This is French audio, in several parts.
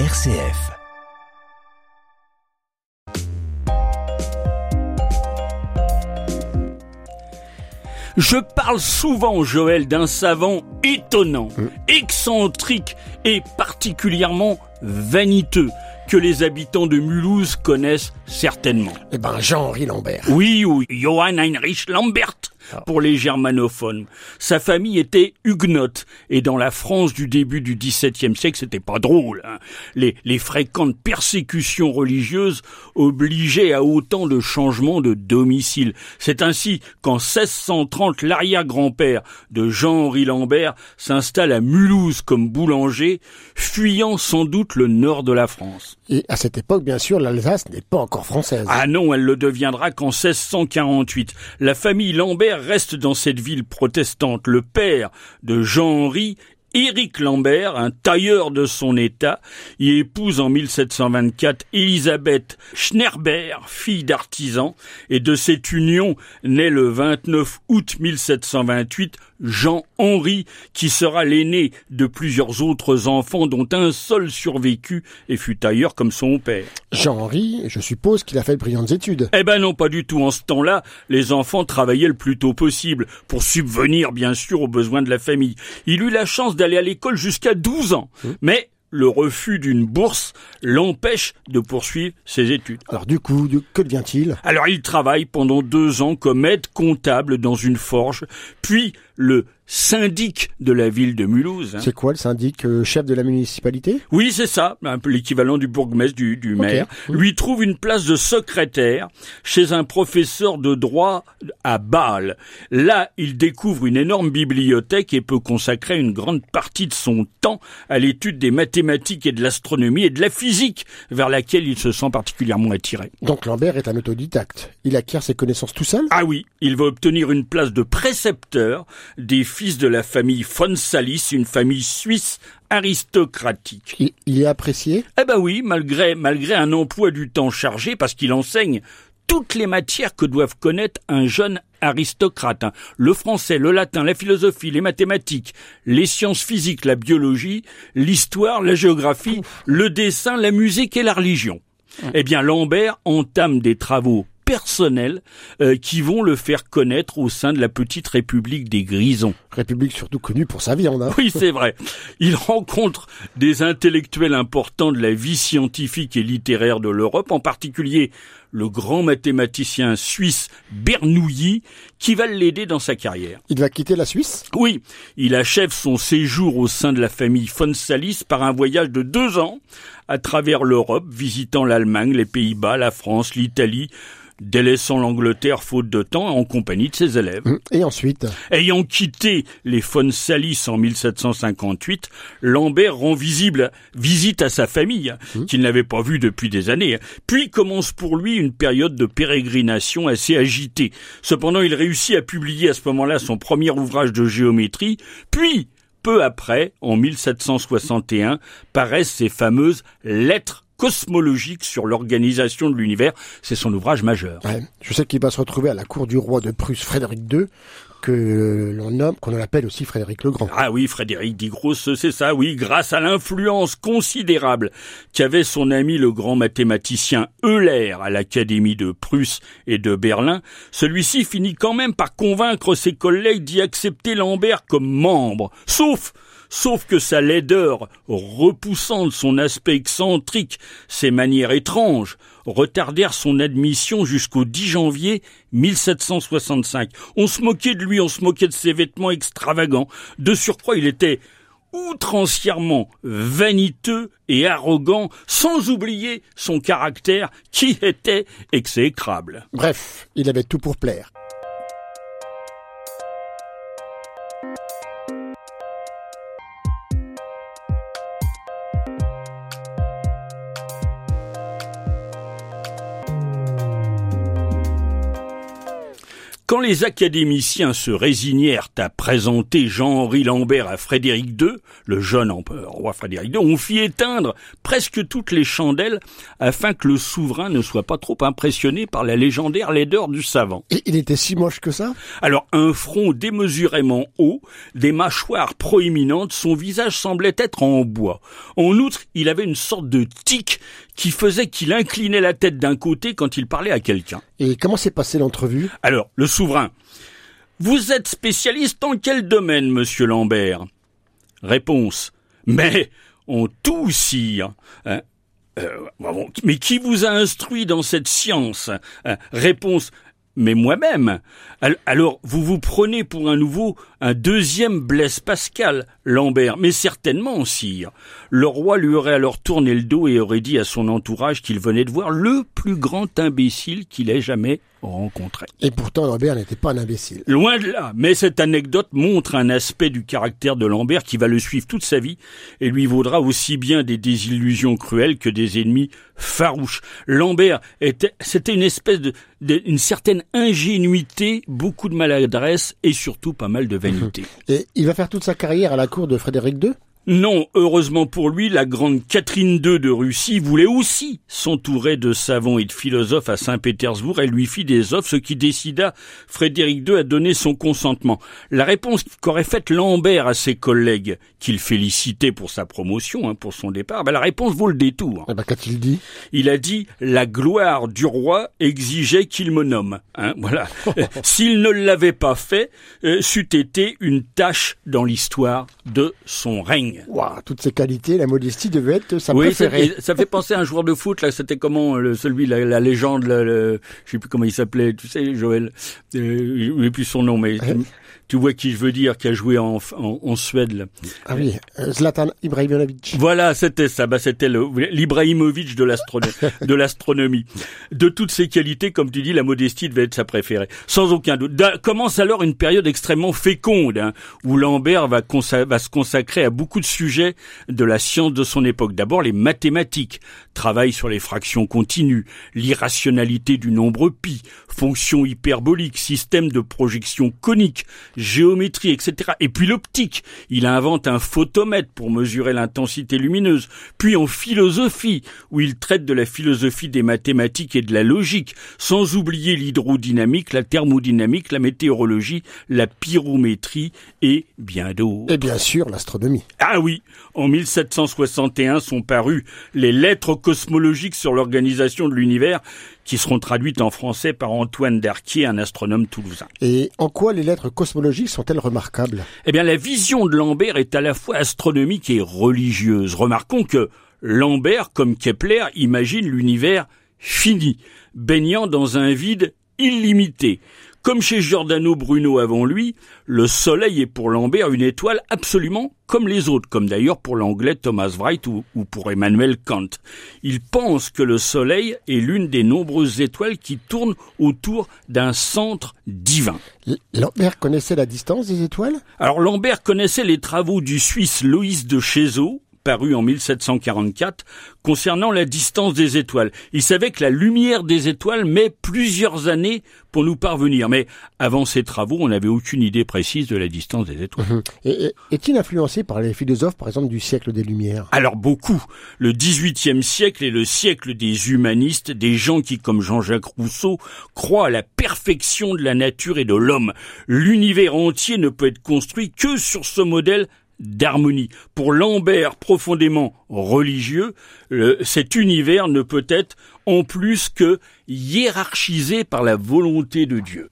RCF. Je parle souvent, Joël, d'un savant étonnant, excentrique et particulièrement vaniteux que les habitants de Mulhouse connaissent certainement. Eh ben, Jean-Henri Lambert. Oui, ou Johann Heinrich Lambert pour les germanophones. Sa famille était huguenote et dans la France du début du XVIIe siècle, c'était pas drôle. hein. Les, les fréquentes persécutions religieuses obligeaient à autant de changements de domicile. C'est ainsi qu'en 1630, l'arrière-grand-père de Jean-Henri Lambert s'installe à Mulhouse comme boulanger, fuyant sans doute le nord de la France. Et à cette époque, bien sûr, l'Alsace n'est pas encore française. Ah non, elle le deviendra qu'en 1648. La famille Lambert reste dans cette ville protestante. Le père de Jean-Henri, Éric Lambert, un tailleur de son état, y épouse en 1724 Elisabeth Schnerber, fille d'artisan, et de cette union naît le 29 août 1728 Jean-Henri, qui sera l'aîné de plusieurs autres enfants dont un seul survécu et fut tailleur comme son père. Jean-Henri, je suppose qu'il a fait de brillantes études. Eh ben non, pas du tout. En ce temps-là, les enfants travaillaient le plus tôt possible pour subvenir, bien sûr, aux besoins de la famille. Il eut la chance d'aller à l'école jusqu'à 12 ans. Mais le refus d'une bourse l'empêche de poursuivre ses études. Alors du coup, que devient-il? Alors il travaille pendant deux ans comme aide comptable dans une forge, puis le syndic de la ville de Mulhouse. hein. C'est quoi le syndic euh, chef de la municipalité? Oui, c'est ça, un peu l'équivalent du bourgmestre, du, du maire. Lui trouve une place de secrétaire chez un professeur de droit à Bâle. Là, il découvre une énorme bibliothèque et peut consacrer une grande partie de son temps à l'étude des mathématiques et de l'astronomie et de la physique, vers laquelle il se sent particulièrement attiré. Donc Lambert est un autodidacte. Il acquiert ses connaissances tout seul? Ah oui, il va obtenir une place de précepteur des fils de la famille von Salis, une famille suisse aristocratique. il, il est apprécié? Eh ben oui, malgré, malgré un emploi du temps chargé, parce qu'il enseigne toutes les matières que doivent connaître un jeune aristocrate. Le français, le latin, la philosophie, les mathématiques, les sciences physiques, la biologie, l'histoire, la géographie, le dessin, la musique et la religion. Eh bien, Lambert entame des travaux personnels euh, qui vont le faire connaître au sein de la petite République des Grisons. République surtout connue pour sa viande. hein. Oui, c'est vrai. Il rencontre des intellectuels importants de la vie scientifique et littéraire de l'Europe, en particulier le grand mathématicien suisse Bernoulli, qui va l'aider dans sa carrière. Il va quitter la Suisse? Oui, il achève son séjour au sein de la famille von Salis par un voyage de deux ans à travers l'Europe, visitant l'Allemagne, les Pays-Bas, la France, l'Italie, délaissant l'Angleterre faute de temps en compagnie de ses élèves. Hum, Et ensuite Ayant quitté les von Salis en 1758, Lambert rend visible visite à sa famille, qu'il n'avait pas vue depuis des années. Puis commence pour lui une période de pérégrination assez agitée. Cependant, il réussit à publier à ce moment-là son premier ouvrage de géométrie, puis peu après, en 1761, paraissent ces fameuses lettres cosmologiques sur l'organisation de l'univers. C'est son ouvrage majeur. Ouais, Je sais qu'il va se retrouver à la cour du roi de Prusse Frédéric II, que l'on nomme, qu'on appelle aussi Frédéric le Grand. Ah oui, Frédéric Digros, c'est ça, oui, grâce à l'influence considérable qu'avait son ami le grand mathématicien Euler à l'Académie de Prusse et de Berlin, celui-ci finit quand même par convaincre ses collègues d'y accepter Lambert comme membre, sauf Sauf que sa laideur repoussante, son aspect excentrique, ses manières étranges, retardèrent son admission jusqu'au 10 janvier 1765. On se moquait de lui, on se moquait de ses vêtements extravagants. De surcroît, il était outrancièrement vaniteux et arrogant, sans oublier son caractère qui était exécrable. Bref, il avait tout pour plaire. Quand les académiciens se résignèrent à présenter Jean-Henri Lambert à Frédéric II, le jeune empereur roi Frédéric II, on fit éteindre presque toutes les chandelles afin que le souverain ne soit pas trop impressionné par la légendaire laideur du savant. Et il était si moche que ça? Alors un front démesurément haut, des mâchoires proéminentes, son visage semblait être en bois. En outre, il avait une sorte de tic qui faisait qu'il inclinait la tête d'un côté quand il parlait à quelqu'un. Et comment s'est passée l'entrevue? Alors, le souverain. Vous êtes spécialiste en quel domaine, monsieur Lambert? Réponse. Mais en tout, sire. Hein euh, mais qui vous a instruit dans cette science? Hein Réponse mais moi-même. Alors, vous vous prenez pour un nouveau, un deuxième Blaise Pascal, Lambert, mais certainement, sire. Le roi lui aurait alors tourné le dos et aurait dit à son entourage qu'il venait de voir le plus grand imbécile qu'il ait jamais rencontré. Et pourtant, Lambert n'était pas un imbécile. Loin de là, mais cette anecdote montre un aspect du caractère de Lambert qui va le suivre toute sa vie et lui vaudra aussi bien des désillusions cruelles que des ennemis farouches. Lambert était, c'était une espèce de, une certaine ingénuité, beaucoup de maladresse et surtout pas mal de vanité. Et il va faire toute sa carrière à la cour de Frédéric II non, heureusement pour lui, la grande Catherine II de Russie voulait aussi s'entourer de savants et de philosophes à Saint-Pétersbourg. Elle lui fit des offres, ce qui décida Frédéric II à donner son consentement. La réponse qu'aurait faite Lambert à ses collègues, qu'il félicitait pour sa promotion, hein, pour son départ, ben la réponse vaut le détour. Eh ben, qu'a-t-il dit? Il a dit « La gloire du roi exigeait qu'il me nomme hein, Voilà. S'il ne l'avait pas fait, euh, c'eût été une tâche dans l'histoire de son règne. Wow, toutes ces qualités, la modestie devait être sa oui, préférée. Ça, ça, fait penser à un joueur de foot, là, c'était comment, le, celui, la, la légende, le, je sais plus comment il s'appelait, tu sais, Joël, euh, je plus son nom, mais tu vois qui je veux dire, qui a joué en, en, en Suède. Là. Ah oui, euh, Zlatan Ibrahimovic. Voilà, c'était ça. Bah, c'était l'Ibrahimovic de l'astronomie. de toutes ces qualités, comme tu dis, la modestie devait être sa préférée, sans aucun doute. commence alors une période extrêmement féconde, hein, où Lambert va, va se consacrer à beaucoup de sujets de la science de son époque. D'abord les mathématiques, travail sur les fractions continues, l'irrationalité du nombre pi, fonctions hyperboliques, système de projection conique, géométrie, etc. Et puis l'optique. Il invente un photomètre pour mesurer l'intensité lumineuse. Puis en philosophie, où il traite de la philosophie des mathématiques et de la logique, sans oublier l'hydrodynamique, la thermodynamique, la météorologie, la pyrométrie et bien d'autres. Et bien sûr l'astronomie. Ah oui, en 1761 sont parues les lettres cosmologiques sur l'organisation de l'univers qui seront traduites en français par Antoine Darquier, un astronome toulousain. Et en quoi les lettres cosmologiques sont-elles remarquables? Eh bien, la vision de Lambert est à la fois astronomique et religieuse. Remarquons que Lambert, comme Kepler, imagine l'univers fini, baignant dans un vide illimité. Comme chez Giordano Bruno avant lui, le Soleil est pour Lambert une étoile absolument comme les autres, comme d'ailleurs pour l'anglais Thomas Wright ou, pour Emmanuel Kant. Il pense que le Soleil est l'une des nombreuses étoiles qui tournent autour d'un centre divin. Lambert connaissait la distance des étoiles? Alors Lambert connaissait les travaux du Suisse Loïs de Chézeau, paru en 1744, concernant la distance des étoiles. Il savait que la lumière des étoiles met plusieurs années pour nous parvenir, mais avant ces travaux, on n'avait aucune idée précise de la distance des étoiles. Mhm. Est-il influencé par les philosophes, par exemple, du siècle des Lumières? Alors beaucoup. Le XVIIIe siècle est le siècle des humanistes, des gens qui, comme Jean-Jacques Rousseau, croient à la perfection de la nature et de l'homme. L'univers entier ne peut être construit que sur ce modèle d'harmonie. Pour Lambert, profondément religieux, cet univers ne peut être en plus que hiérarchisé par la volonté de Dieu.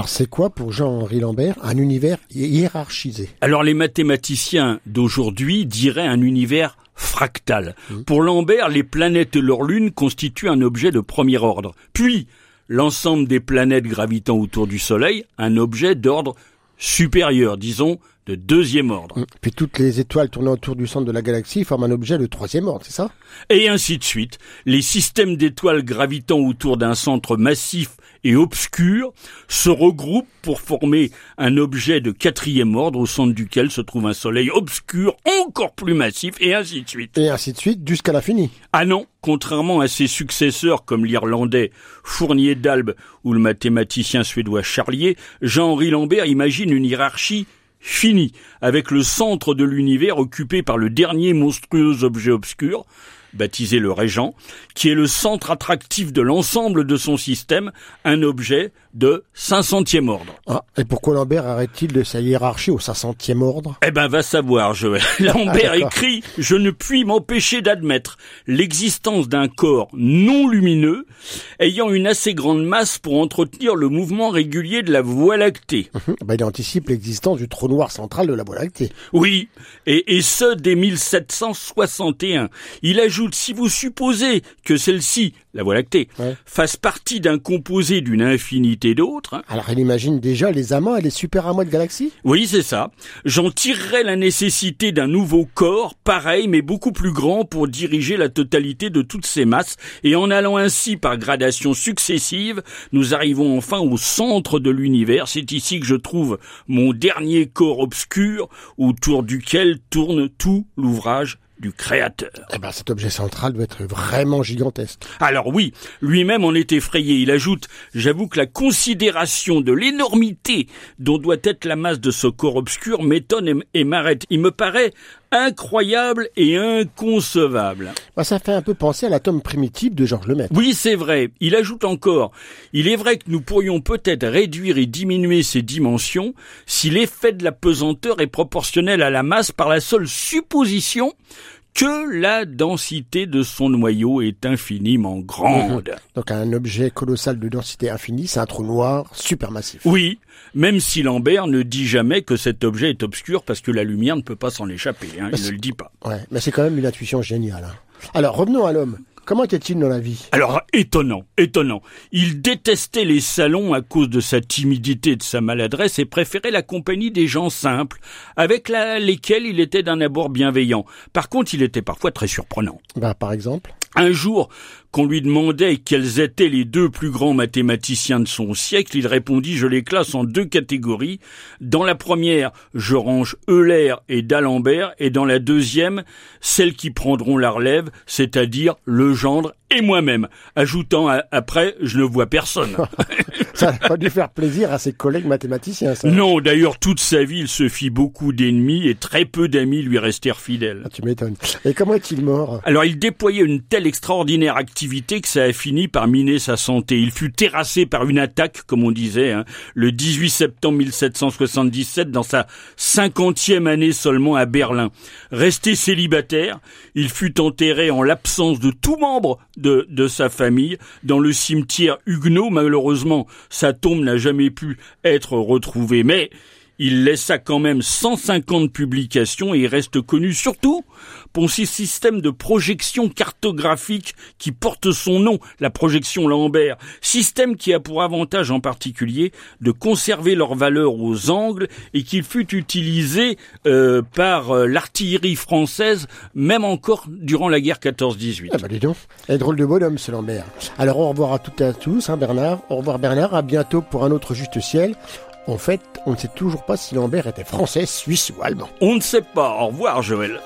Alors c'est quoi pour Jean-Henri Lambert un univers hiérarchisé? Alors les mathématiciens d'aujourd'hui diraient un univers fractal. Pour Lambert, les planètes et leur lune constituent un objet de premier ordre. Puis, l'ensemble des planètes gravitant autour du Soleil, un objet d'ordre supérieur, disons, de deuxième ordre. Hum. Puis toutes les étoiles tournant autour du centre de la galaxie forment un objet de troisième ordre, c'est ça? Et ainsi de suite. Les systèmes d'étoiles gravitant autour d'un centre massif et obscur se regroupent pour former un objet de quatrième ordre au centre duquel se trouve un soleil obscur encore plus massif et ainsi de suite. Et ainsi de suite jusqu'à l'infini. Ah non, contrairement à ses successeurs comme l'Irlandais Fournier d'Albe ou le mathématicien suédois Charlier, Jean-Henri Lambert imagine une hiérarchie finie, avec le centre de l'univers occupé par le dernier monstrueux objet obscur, baptisé le régent, qui est le centre attractif de l'ensemble de son système, un objet de 500e ordre. Ah, et pourquoi Lambert arrête-t-il de sa hiérarchie au 500e ordre? Eh ben, va savoir, Joël. Lambert écrit « Je ne puis m'empêcher d'admettre l'existence d'un corps non lumineux ayant une assez grande masse pour entretenir le mouvement régulier de la Voie lactée. ben, Il anticipe l'existence du trou noir central de la Voie lactée. Oui, et, et ce dès 1761. Il ajoute « Si vous supposez que celle-ci, la Voie lactée, Ouais. fasse partie d'un composé d'une infinité d'autres, hein, Alors il imagine déjà les amants et les super amas de galaxies? Oui, c'est ça. J'en tirerai la nécessité d'un nouveau corps, pareil mais beaucoup plus grand pour diriger la totalité de toutes ces masses, et en allant ainsi par gradations successives, nous arrivons enfin au centre de l'univers. C'est ici que je trouve mon dernier corps obscur, autour duquel tourne tout l'ouvrage du Créateur. Eh ben cet objet central doit être vraiment gigantesque. Alors oui, lui-même en est effrayé. Il ajoute, j'avoue que la considération de l'énormité dont doit être la masse de ce corps obscur m'étonne et- et m'arrête. Il me paraît incroyable et inconcevable. Ben, ça fait un peu penser à l'atome primitif de Georges Lemaître. Oui, c'est vrai. Il ajoute encore, il est vrai que nous pourrions peut-être réduire et diminuer ces dimensions si l'effet de la pesanteur est proportionnel à la masse par la seule supposition que la densité de son noyau est infiniment grande. Donc un objet colossal de densité infinie, c'est un trou noir supermassif. Oui, même si Lambert ne dit jamais que cet objet est obscur parce que la lumière ne peut pas s'en échapper, hein, il ne le dit pas. Ouais, mais c'est quand même une intuition géniale. hein. Alors revenons à l'homme. Comment était-il dans la vie? Alors, étonnant, étonnant. Il détestait les salons à cause de sa timidité et de sa maladresse et préférait la compagnie des gens simples, avec la- lesquels il était d'un abord bienveillant. Par contre, il était parfois très surprenant. Bah par exemple? Un jour, qu'on lui demandait quels étaient les deux plus grands mathématiciens de son siècle, il répondit je les classe en deux catégories. Dans la première, je range Euler et d'Alembert, et dans la deuxième, celles qui prendront la relève, c'est-à-dire le gendre et moi-même, ajoutant après je ne vois personne. Ça n'a pas dû faire plaisir à ses collègues mathématiciens, ça. non, d'ailleurs toute sa vie il se fit beaucoup d'ennemis et très peu d'amis lui restèrent fidèles. Ah, tu m'étonnes. Et comment est-il mort? Alors il déployait une telle extraordinaire activité que ça a fini par miner sa santé. Il fut terrassé par une attaque, comme on disait, hein, le 18 septembre 1777 dans sa cinquantième année seulement à Berlin. Resté célibataire, il fut enterré en l'absence de tout membre de, de sa famille dans le cimetière Huguenot. Malheureusement, sa tombe n'a jamais pu être retrouvée. Mais il laissa quand même 150 publications et reste connu surtout pour ses systèmes de projection cartographique qui porte son nom, la projection Lambert, système qui a pour avantage en particulier de conserver leur valeur aux angles et qu'il fut utilisé euh, par euh, l'artillerie française même encore durant la guerre 14-18. Ah bah dis donc. Drôle de bonhomme, ce Lambert. Alors au revoir à toutes et à tous, hein, Bernard. Au revoir Bernard, à bientôt pour un autre Juste Ciel. En fait, on ne sait toujours pas si Lambert était français, suisse ou allemand. On ne sait pas. Au revoir Joël.